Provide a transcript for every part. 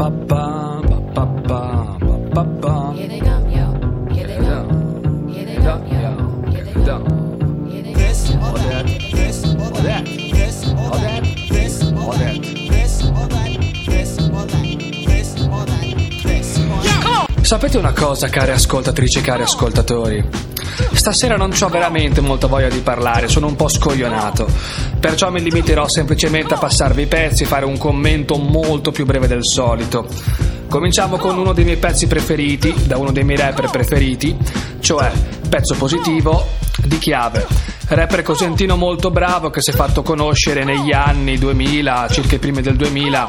ba ba. Sapete una cosa, care ascoltatrici e cari ascoltatori? Stasera non ho veramente molta voglia di parlare, sono un po' scoglionato. Perciò mi limiterò semplicemente a passarvi i pezzi e fare un commento molto più breve del solito. Cominciamo con uno dei miei pezzi preferiti, da uno dei miei rapper preferiti, cioè pezzo positivo di Chiave. Rapper cosentino molto bravo che si è fatto conoscere negli anni 2000, circa i primi del 2000,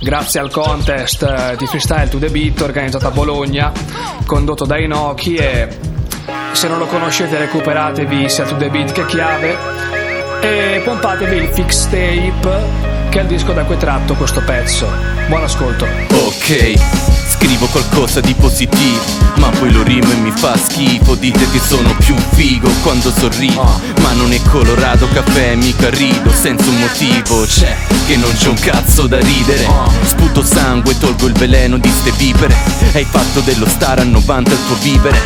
grazie al contest eh, di Freestyle to the Beat organizzato a Bologna, condotto da Inoki e se non lo conoscete recuperatevi sia to the Beat che Chiave e pompatevi il Fix Tape che è il disco da cui tratto questo pezzo. Buon ascolto. Ok, scrivo qualcosa di positivo, ma poi lo rimo e mi fa schifo. Dite che sono più figo quando sorrido, ma non è colorato caffè, mica rido senza un motivo. C'è che non c'è un cazzo da ridere. Sputo sangue, tolgo il veleno di ste vipere. Hai fatto dello star a 90 il tuo vivere.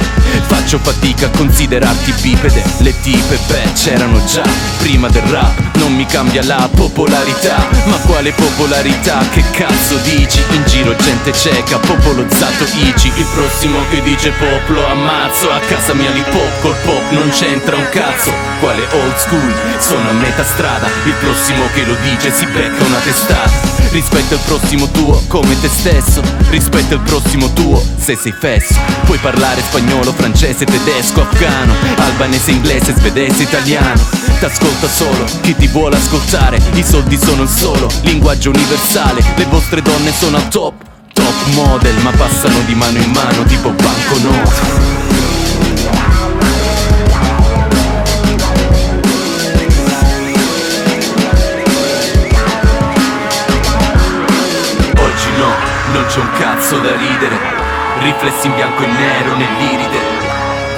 Faccio fatica a considerarti bipede. Le tipe, beh, c'erano già prima del rap. Non mi cambia la popolarità, ma quale popolarità? Che cazzo dici? In giro gente cieca, popolozzato Ici Il prossimo che dice pop lo ammazzo A casa mia li pop, col pop non c'entra un cazzo Quale old school? Sono a metà strada Il prossimo che lo dice si becca una testata Rispetta il prossimo tuo come te stesso. Rispetta il prossimo tuo se sei fesso. Puoi parlare spagnolo, francese, tedesco, afgano Albanese, inglese, svedese, italiano. T'ascolta solo chi ti vuole ascoltare. I soldi sono il solo linguaggio universale. Le vostre donne sono al top Top model ma passano di mano in mano tipo banconote non c'è un cazzo da ridere. Riflessi in bianco e nero nell'iride.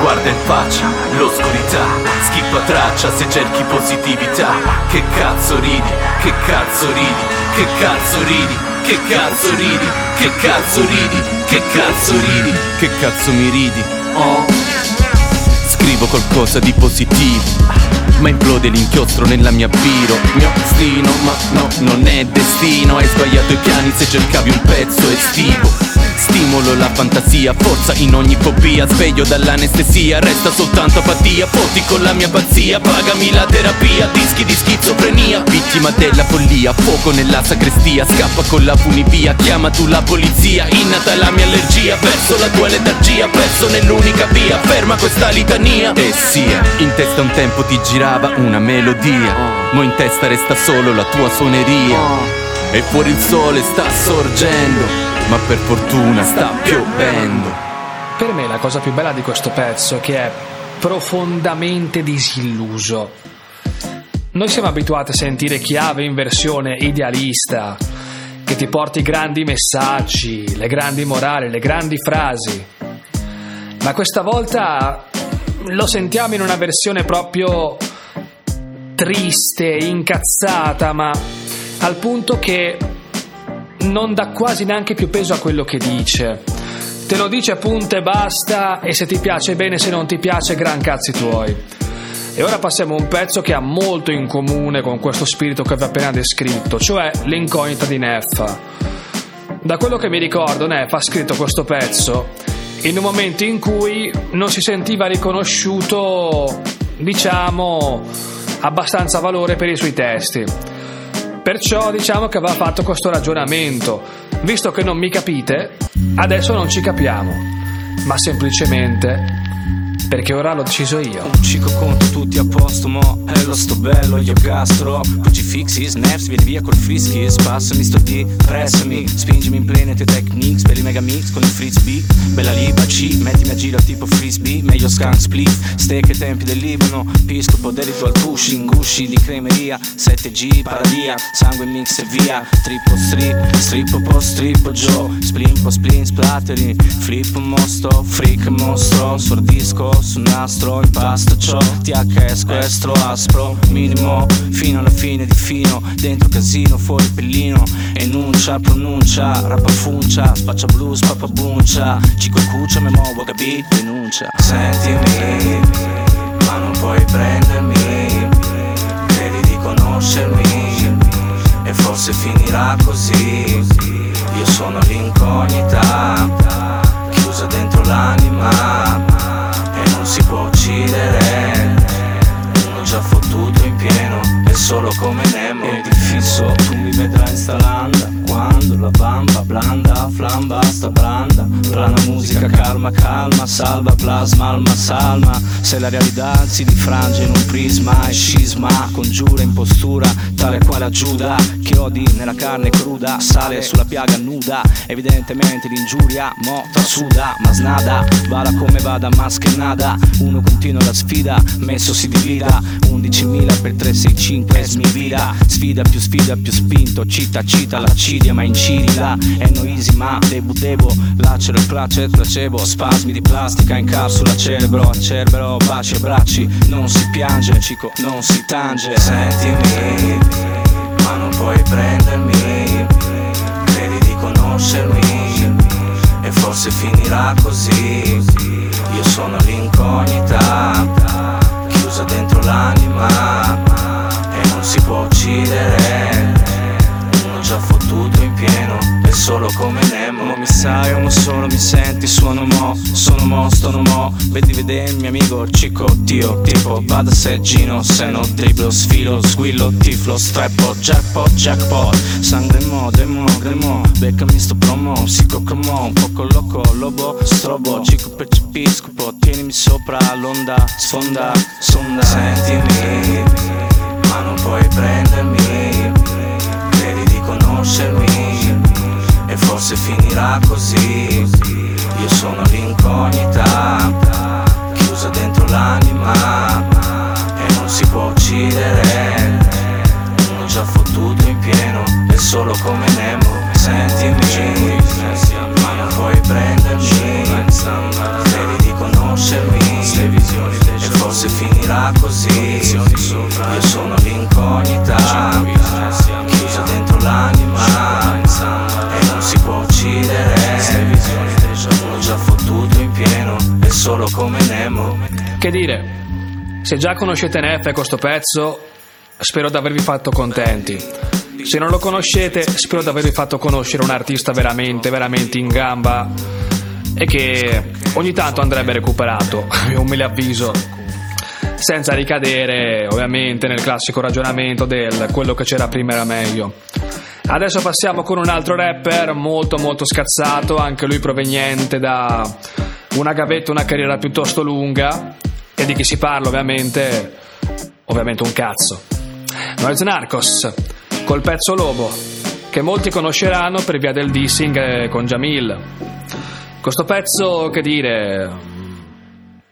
Guarda in faccia l'oscurità Schippa traccia se cerchi positività. Che cazzo ridi, che cazzo ridi, che cazzo ridi, che cazzo ridi, che cazzo ridi, che cazzo ridi, che cazzo mi ridi, oh. Scrivo qualcosa di positivo ma implode l'inchiostro nella mia biro Mio destino, ma no, non è destino. Hai sbagliato i piani se cercavi un pezzo estivo Stimolo la fantasia, forza in ogni fobia Sveglio dall'anestesia, resta soltanto apatia Fotti con la mia pazzia, pagami la terapia Dischi di schizofrenia, vittima della follia Fuoco nella sacrestia, scappa con la funivia Chiama tu la polizia, innata la mia allergia Verso la tua letargia, perso nell'unica via Ferma questa litania. E sia, in testa un tempo ti girava una melodia Mo in testa resta solo la tua suoneria. E fuori il sole sta sorgendo ma per fortuna sta piovendo. Per me la cosa più bella di questo pezzo è che è profondamente disilluso. Noi siamo abituati a sentire chiave in versione idealista, che ti porti i grandi messaggi, le grandi morali, le grandi frasi. Ma questa volta lo sentiamo in una versione proprio triste, incazzata, ma al punto che non dà quasi neanche più peso a quello che dice. Te lo dice appunto e basta, e se ti piace bene, se non ti piace, gran cazzi tuoi. E ora passiamo a un pezzo che ha molto in comune con questo spirito che vi ho appena descritto, cioè l'incognita di Neffa. Da quello che mi ricordo, Neffa ha scritto questo pezzo in un momento in cui non si sentiva riconosciuto, diciamo, abbastanza valore per i suoi testi. Perciò diciamo che aveva fatto questo ragionamento. Visto che non mi capite, adesso non ci capiamo, ma semplicemente perché ora l'ho deciso io. Cico conto tutti a posto, mo. Hello sto bello, io gastro. Crucifixi, snaps, vieni via col frisky Spassami sto D, pressami. Spingimi in plane te techniques Per i mega mix con il frisbee. Bella liba C, mettimi a giro tipo frisbee. Meglio skunk split. Steak ai tempi del Libano. Piscopo delito al pushing Gusci di cremeria. 7G, paradia. Sangue mix e via. Trippo strip, strippo po strippo Joe Splin po splin splattering Flip mosto, freak mostro Sordisco su nastro impasto ciò THS questo aspro minimo fino alla fine di fino dentro casino fuori pellino enuncia pronuncia rappa funcia spaccia blues pappa buncia cico cuccia me muovo capì denuncia. Sentimi ma non puoi prendermi credi di conoscermi e forse finirà così. Io sono l'incognita fisso tu mi vedrai in sta landa quando la bamba blanda flamba sta branda. Plana musica calma calma salva plasma alma salma. Se la realtà si difrange in un prisma e scisma congiura in postura tale quale a Giuda che odi nella carne cruda sale sulla piaga nuda. Evidentemente l'ingiuria mo trasuda ma snada vada come vada ma uno continua la sfida messo si divida. 11.000 per 365 smivida. Sfida più sfida più spinto cita cita l'accidia ma incidi là è no easy ma devo devo lacero il placet placebo. Spasmi di plastica in capsula cerebro a cerbero baci e bracci. Non si piange cico non si tange. Sentimi ma non puoi prendermi. Credi di conoscermi. E forse finirà così. Io sono l'incognita chiusa dentro l'anima. E non si può uccidere già fottuto in pieno è solo come Nemo. Mo mi sai uno solo mi senti suono mo sono mo stono mo. Vedi vede il mio amico cico tio tipo vado a seggino se no dribblo sfilo squillo tiflo streppo jackpot jackpot. Sangue mo demo gremo beccami sto promo si mo un poco loco lobo strobo. Cico percepiscopo tienimi sopra l'onda sfonda sonda. Sentimi ma non puoi prendermi conoscermi e forse finirà così. Io sono l'incognita fottuto in pieno è solo come Nemo Che dire, se già conoscete Neff e questo pezzo, spero di avervi fatto contenti. Se non lo conoscete, spero di avervi fatto conoscere un artista veramente, veramente in gamba e che ogni tanto andrebbe recuperato, è un mille avviso. Senza ricadere ovviamente nel classico ragionamento del quello che c'era prima era meglio. Adesso passiamo con un altro rapper molto molto scazzato, anche lui proveniente da una gavetta, una carriera piuttosto lunga. E di chi si parla ovviamente? Ovviamente un cazzo. Noise Narcos, col pezzo Lobo, che molti conosceranno per via del dissing eh, con Jamil. Questo pezzo, che dire,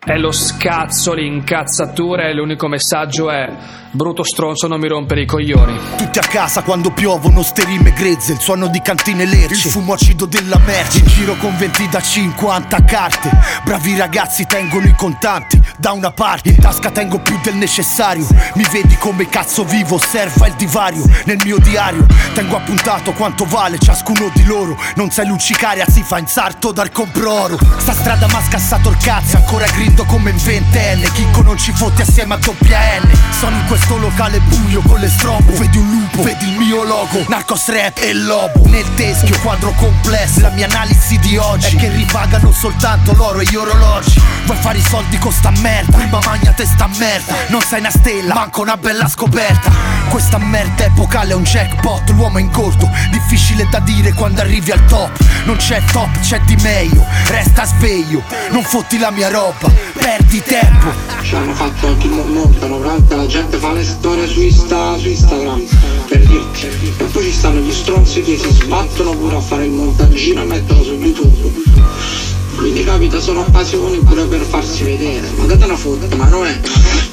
è lo scazzo, l'incazzatura e l'unico messaggio è brutto stronzo non mi rompere i coglioni. Tutti a casa quando piovono ste rime grezze Il suono di cantine lerce Il fumo acido della merce. In giro con 20 da 50 carte Bravi ragazzi tengono i contanti Da una parte. In tasca tengo più del necessario Mi vedi come cazzo vivo Osserva il divario. Nel mio diario Tengo appuntato quanto vale ciascuno di loro. Non sai luccicare si fa in sarto dal compro oro Sta strada m'ha scassato il cazzo Ancora grido come in ventenne. Chicco non ci fotti assieme a doppia N. Sono in questo locale buio con le strobo. Vedi un lupo, vedi il mio logo. Narcos rap e lobo. Nel teschio quadro complesso. La mia analisi di oggi È che ripagano soltanto l'oro e gli orologi. Vuoi fare i soldi con sta merda? Prima magna te sta merda. Non sei una stella, manco una bella scoperta. Questa merda epocale è un jackpot. L'uomo è in corto, difficile da dire quando arrivi al top. Non c'è top, c'è di meglio. Resta sveglio, non fotti la mia roba Perdi tempo Ci hanno fatto anche il tanta la gente fa le storie su, Insta, su Instagram per dirti. E poi ci stanno gli stronzi che si sbattono pure a fare il montaggino e mettono su YouTube. Quindi capita, sono occasioni pure per farsi vedere. Ma date una foto, ma non è.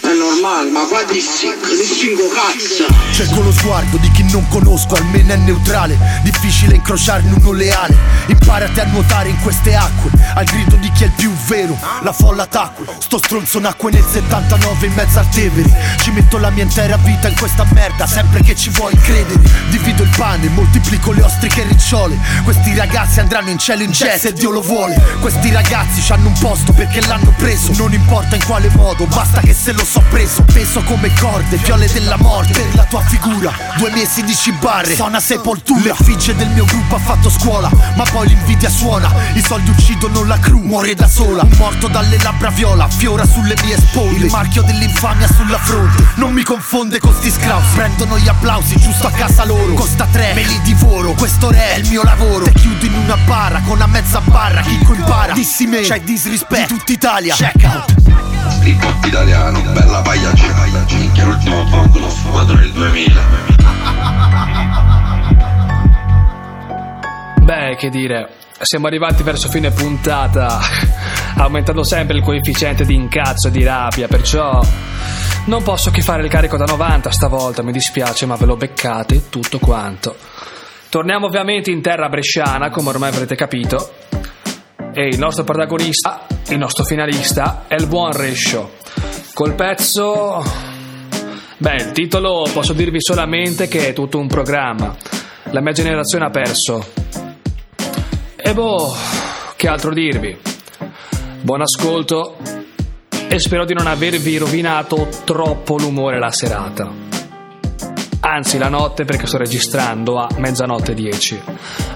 È normale, ma qua distingo, cazzo. Cerco lo sguardo di chi non conosco, almeno è neutrale. Difficile incrociarne uno leale. Imparati a nuotare in queste acque, al grido di chi è il più vero. La folla tacque, sto stronzo nacque nel 79 in mezzo al Tevere. Ci metto la mia intera vita in questa merda, sempre che ci vuoi credere. Divido il pane, moltiplico le ostriche e ricciole. Questi ragazzi andranno in cielo in jet se Dio lo vuole. Questi ragazzi hanno un posto perché l'hanno preso. Non importa in quale modo, basta che se lo so preso. Peso come corde, fiole della morte. Per la tua figura, due mesi di cibarre, una sepoltura. L'effigie del mio gruppo ha fatto scuola, ma poi l'invidia suona. I soldi uccidono la crew, muore da sola. Un morto dalle labbra viola, fiora sulle mie spoglie. Il marchio dell'infamia sulla fronte. Non mi confonde con sti scrausi. Prendono gli applausi giusto a casa loro. Costa tre, me li divoro. Questo re è il mio lavoro. Te chiudo in una barra con una mezza barra. Chicco impara, dissi me, c'è disrispetto. Di tutta Italia, check out. Hip hop italiano, bella pagliaccia Minchia l'ultimo bongo l'ho fumato nel 2000 Beh, che dire, siamo arrivati verso fine puntata, aumentando sempre il coefficiente di incazzo e di rabbia, perciò non posso che fare il carico da 90 stavolta, mi dispiace, ma ve lo beccate tutto quanto. Torniamo ovviamente in terra bresciana, come ormai avrete capito, e il nostro protagonista, il nostro finalista, è il buon Rescio. Col pezzo... Beh, il titolo posso dirvi solamente che è tutto un programma. La mia generazione ha perso. E boh, che altro dirvi? Buon ascolto e spero di non avervi rovinato troppo l'umore la serata. Anzi, la notte perché sto registrando a mezzanotte 10.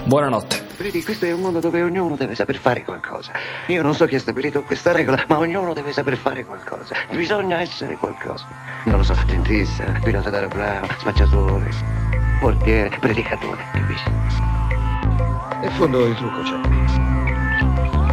Buonanotte. Vedi, questo è un mondo dove ognuno deve saper fare qualcosa. Io non so chi ha stabilito questa regola, ma ognuno deve saper fare qualcosa. Bisogna essere qualcosa. Non lo so, dentista, pilota d'aeroplano, spacciatore, portiere, predicatore, capisci? In fondo il trucco c'è.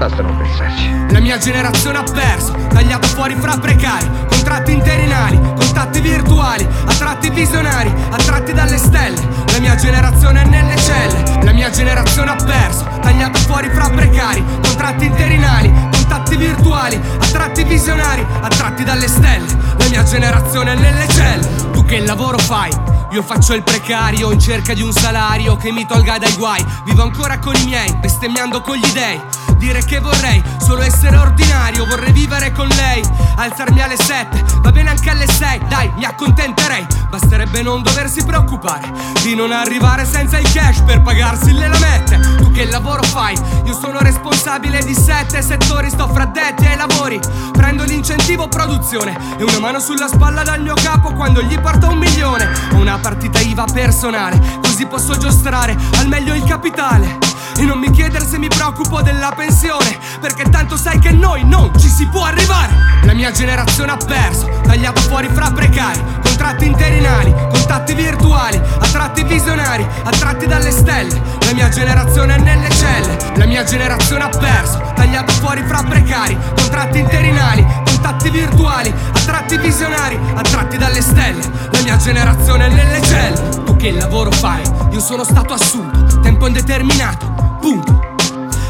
Basta pensarci. La mia generazione ha perso, tagliato fuori fra precari, contratti interinali, contatti virtuali, attratti visionari, attratti dalle stelle. La mia generazione è nelle celle. La mia generazione ha perso, tagliato fuori fra precari, contratti interinali, contatti virtuali, attratti visionari, attratti dalle stelle. La mia generazione è nelle celle. Tu che lavoro fai? Io faccio il precario in cerca di un salario che mi tolga dai guai. Vivo ancora con i miei, bestemmiando con gli dei. Dire che vorrei solo essere ordinario, vorrei vivere con lei. Alzarmi alle 7, va bene anche alle 6, dai, mi accontenterei. Basterebbe non doversi preoccupare di non arrivare senza il cash per pagarsi le lamette. Tu che lavoro fai? Io sono responsabile di sette settori, sto fra detti ai lavori. Prendo l'incentivo produzione e una mano sulla spalla dal mio capo quando gli porta un milione. Ho una partita IVA personale, così posso giostrare al meglio il capitale. E non mi chiedere se mi preoccupo della pensione, perché tanto sai che noi non ci si può arrivare. La mia generazione ha perso, tagliato fuori fra precari, contratti interinali, contatti virtuali, attratti visionari, attratti dalle stelle. La mia generazione è nelle celle, la mia generazione ha perso, tagliato fuori fra precari, contratti interinali, contatti virtuali, attratti visionari, attratti dalle stelle. La mia generazione è nelle celle. Tu che lavoro fai? Io sono stato assunto, tempo indeterminato, punto.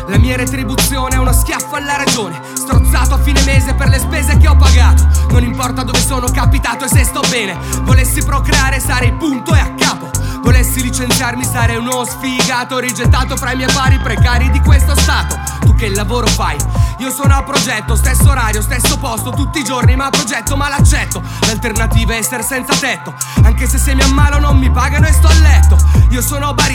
La mia retribuzione è uno schiaffo alla ragione. Strozzato a fine mese per le spese che ho pagato. Non importa dove sono capitato e se sto bene. Volessi procreare sarei punto e a capo. Volessi licenziarmi sarei uno sfigato Rigettato fra i miei pari precari di questo stato. Tu che lavoro fai? Io sono a progetto, stesso orario, stesso posto Tutti i giorni ma progetto ma l'accetto. L'alternativa è essere senza tetto. Anche se se mi ammalo non mi pagano e sto a letto. Io sono barista,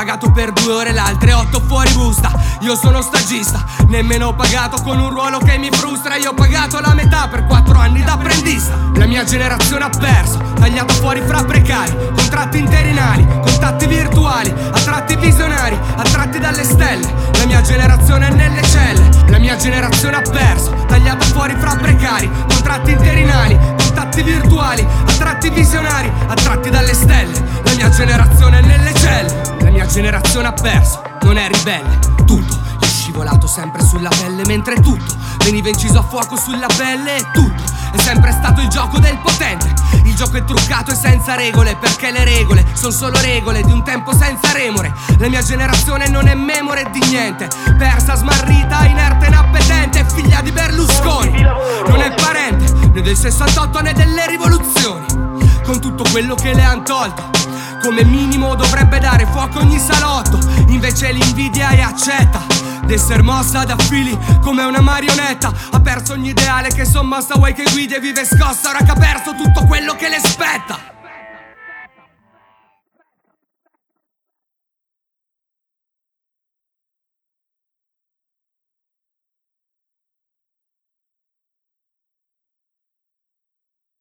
pagato per due ore l'altre otto fuori busta. Io sono stagista, nemmeno pagato con un ruolo che mi frustra. Io ho pagato la metà per quattro anni da apprendista La mia generazione ha perso, tagliato fuori fra precari. Contratti interinali, contatti virtuali Attratti visionari, attratti dalle stelle. La mia generazione è nelle celle La mia generazione ha perso, tagliato fuori fra precari. Contratti interinali, contatti virtuali Attratti visionari, attratti dalle stelle. La mia generazione generazione ha perso, non è ribelle Tutto. È scivolato sempre sulla pelle mentre tutto. Veniva inciso a fuoco sulla pelle e tutto. È sempre stato il gioco del potente. Il gioco è truccato e senza regole perché le regole sono solo regole di un tempo senza remore. La mia generazione non è memore di niente. Persa smarrita inerte inappetente figlia di Berlusconi. Non è parente né del 68 né delle rivoluzioni. Con tutto quello che le han tolto Come minimo dovrebbe dare fuoco ogni salotto. Invece l'invidia è accetta. D'esser mossa da fili come una marionetta. Ha perso ogni ideale che son mossa Vuoi che guidi e vive scossa. Ora che ha perso tutto quello che le spetta